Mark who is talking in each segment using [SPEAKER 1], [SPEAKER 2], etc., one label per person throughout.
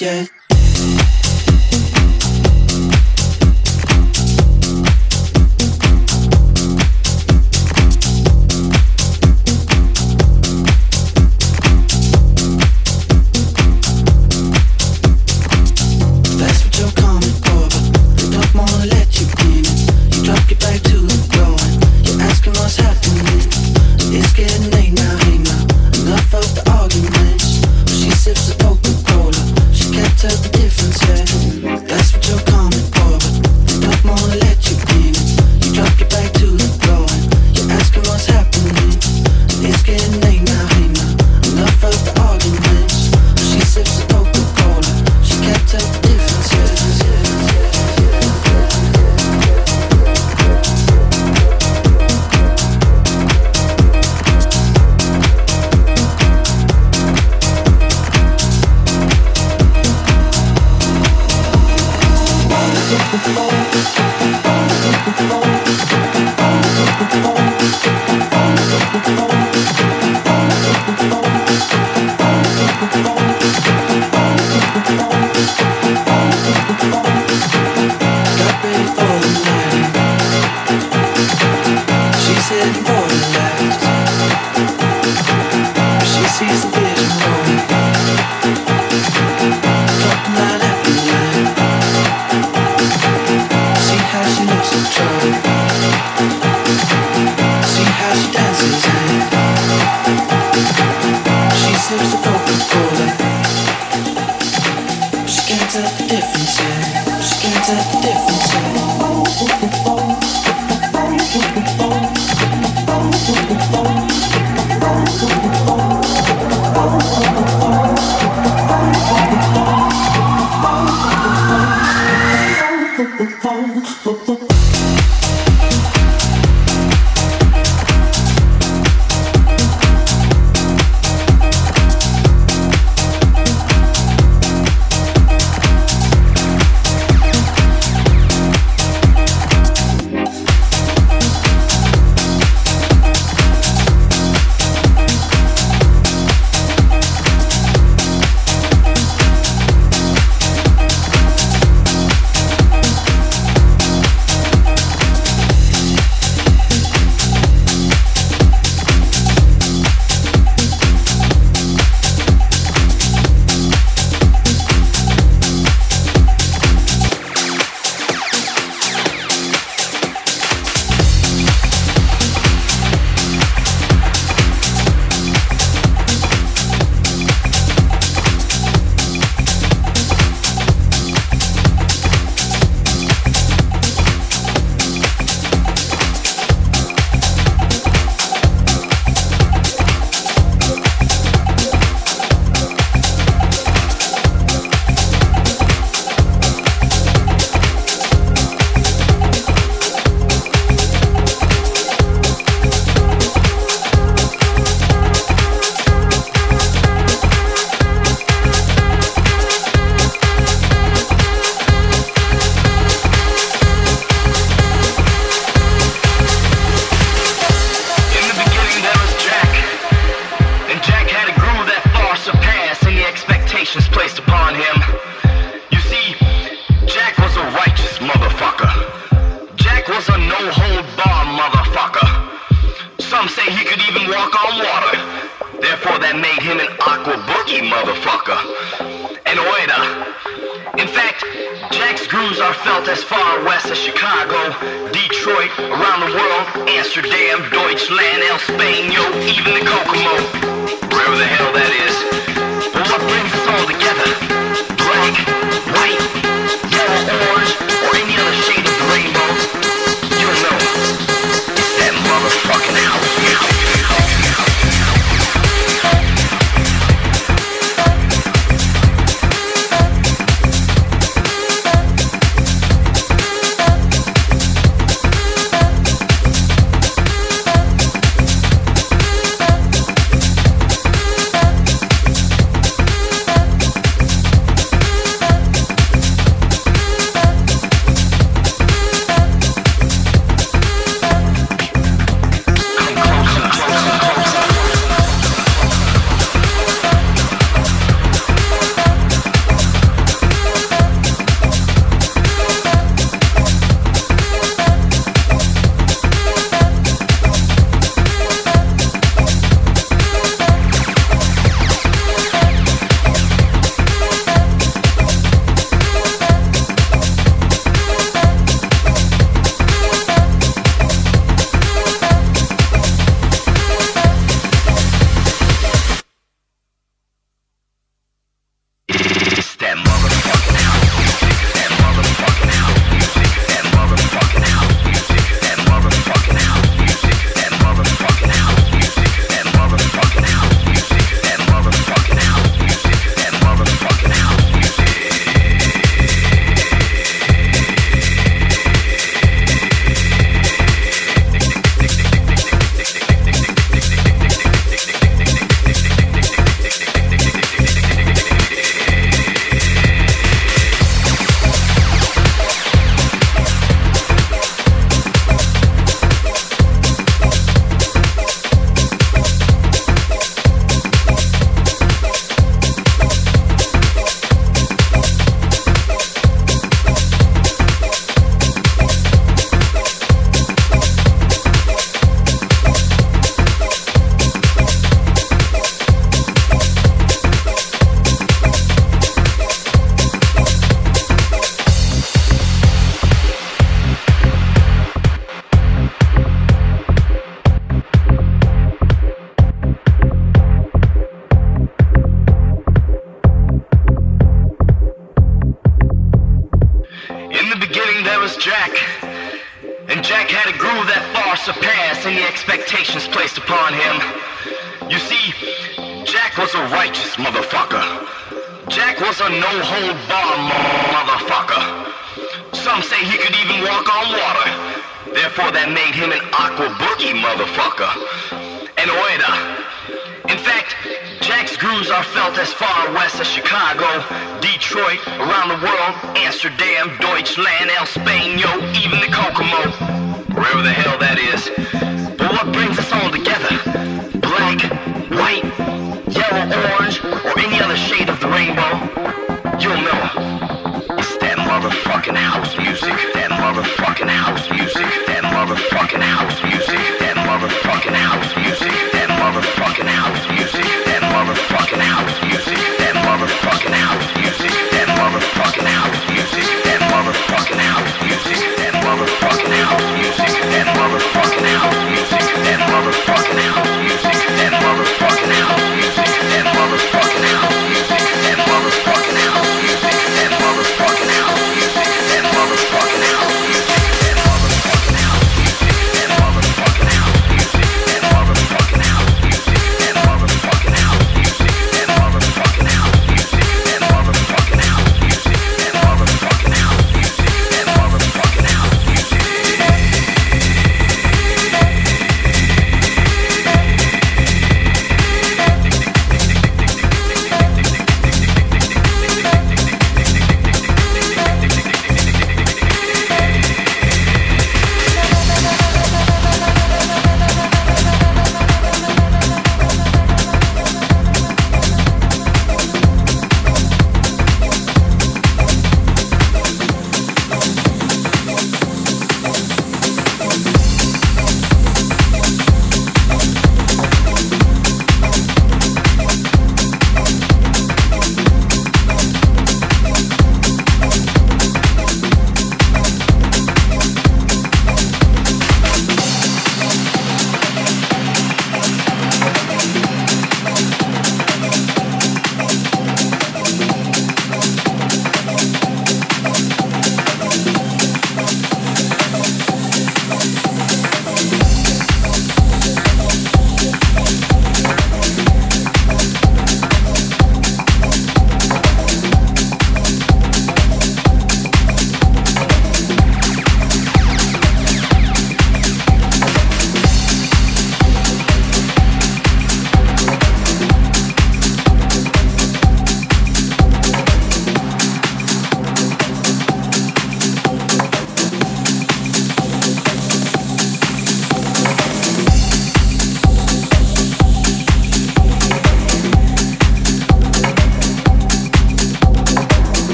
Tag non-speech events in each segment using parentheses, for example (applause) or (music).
[SPEAKER 1] yet.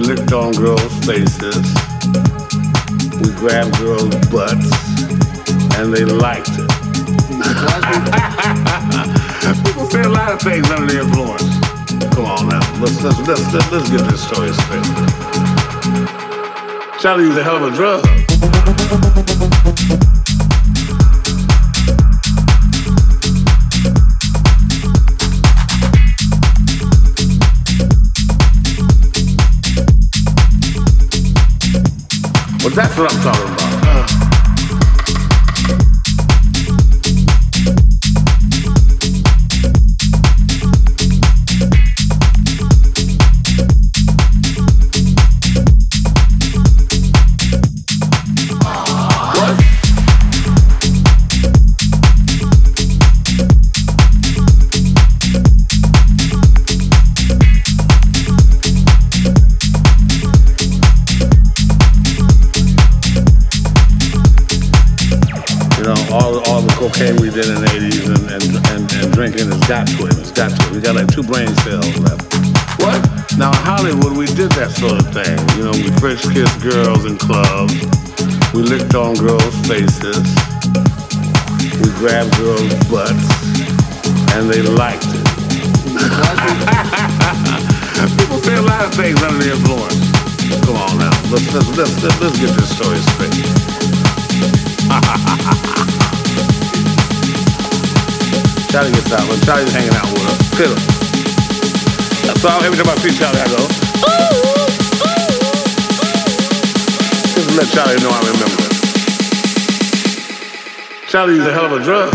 [SPEAKER 2] We licked on girls' faces. We grabbed girls' butts. And they liked it. People (laughs) say a lot of things under the influence. Come on now. Let's, let's, let's, let's, let's get this story straight. Charlie was a hell of a drug. Well, that's what I'm talking about. Let's, let's, let's, get this story straight. (laughs) Charlie gets out, but Charlie's hanging out with us. Look at So every time I see Charlie, I go, Just to let Charlie know I remember. Charlie's a hell of a drug.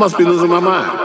[SPEAKER 2] I must be losing my mind.